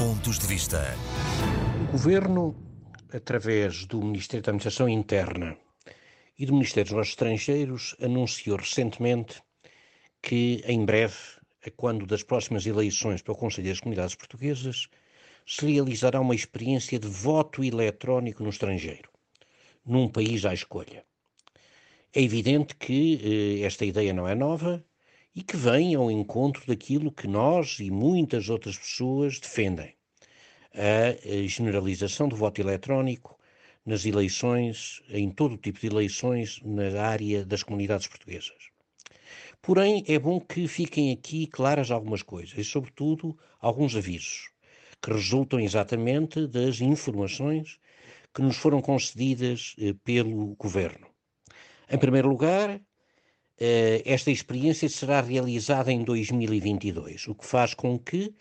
Pontos de Vista. O Governo, através do Ministério da Administração Interna e do Ministério dos Negócios Estrangeiros, anunciou recentemente que, em breve, a quando das próximas eleições para o Conselho das Comunidades Portuguesas, se realizará uma experiência de voto eletrónico no estrangeiro, num país à escolha. É evidente que eh, esta ideia não é nova e que vem ao encontro daquilo que nós e muitas outras pessoas defendem: a generalização do voto eletrónico nas eleições, em todo o tipo de eleições na área das comunidades portuguesas. Porém, é bom que fiquem aqui claras algumas coisas e, sobretudo, alguns avisos que resultam exatamente das informações que nos foram concedidas eh, pelo Governo. Em primeiro lugar, eh, esta experiência será realizada em 2022, o que faz com que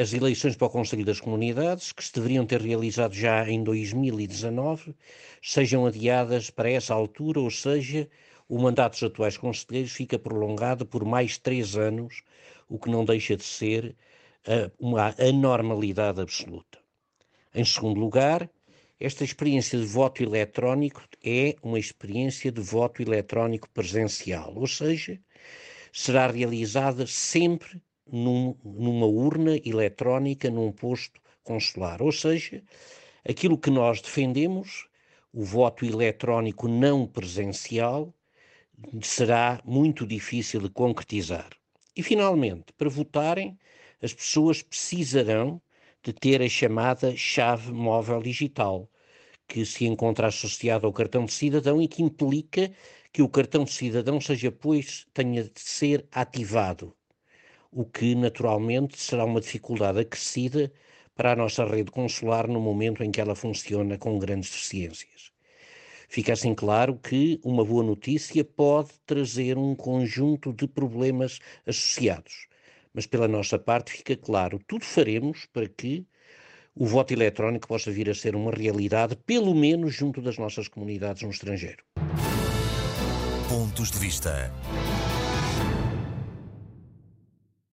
as eleições para o Conselho das Comunidades, que se deveriam ter realizado já em 2019, sejam adiadas para essa altura, ou seja, o mandato dos atuais conselheiros fica prolongado por mais três anos, o que não deixa de ser eh, uma anormalidade absoluta. Em segundo lugar, esta experiência de voto eletrónico é uma experiência de voto eletrónico presencial, ou seja, será realizada sempre num, numa urna eletrónica num posto consular. Ou seja, aquilo que nós defendemos, o voto eletrónico não presencial, será muito difícil de concretizar. E, finalmente, para votarem, as pessoas precisarão de ter a chamada chave móvel digital, que se encontra associada ao cartão de cidadão e que implica que o cartão de cidadão seja, pois, tenha de ser ativado, o que naturalmente será uma dificuldade acrescida para a nossa rede consular no momento em que ela funciona com grandes deficiências. Fica assim claro que uma boa notícia pode trazer um conjunto de problemas associados mas pela nossa parte fica claro, tudo faremos para que o voto eletrónico possa vir a ser uma realidade, pelo menos junto das nossas comunidades no estrangeiro. Pontos de vista.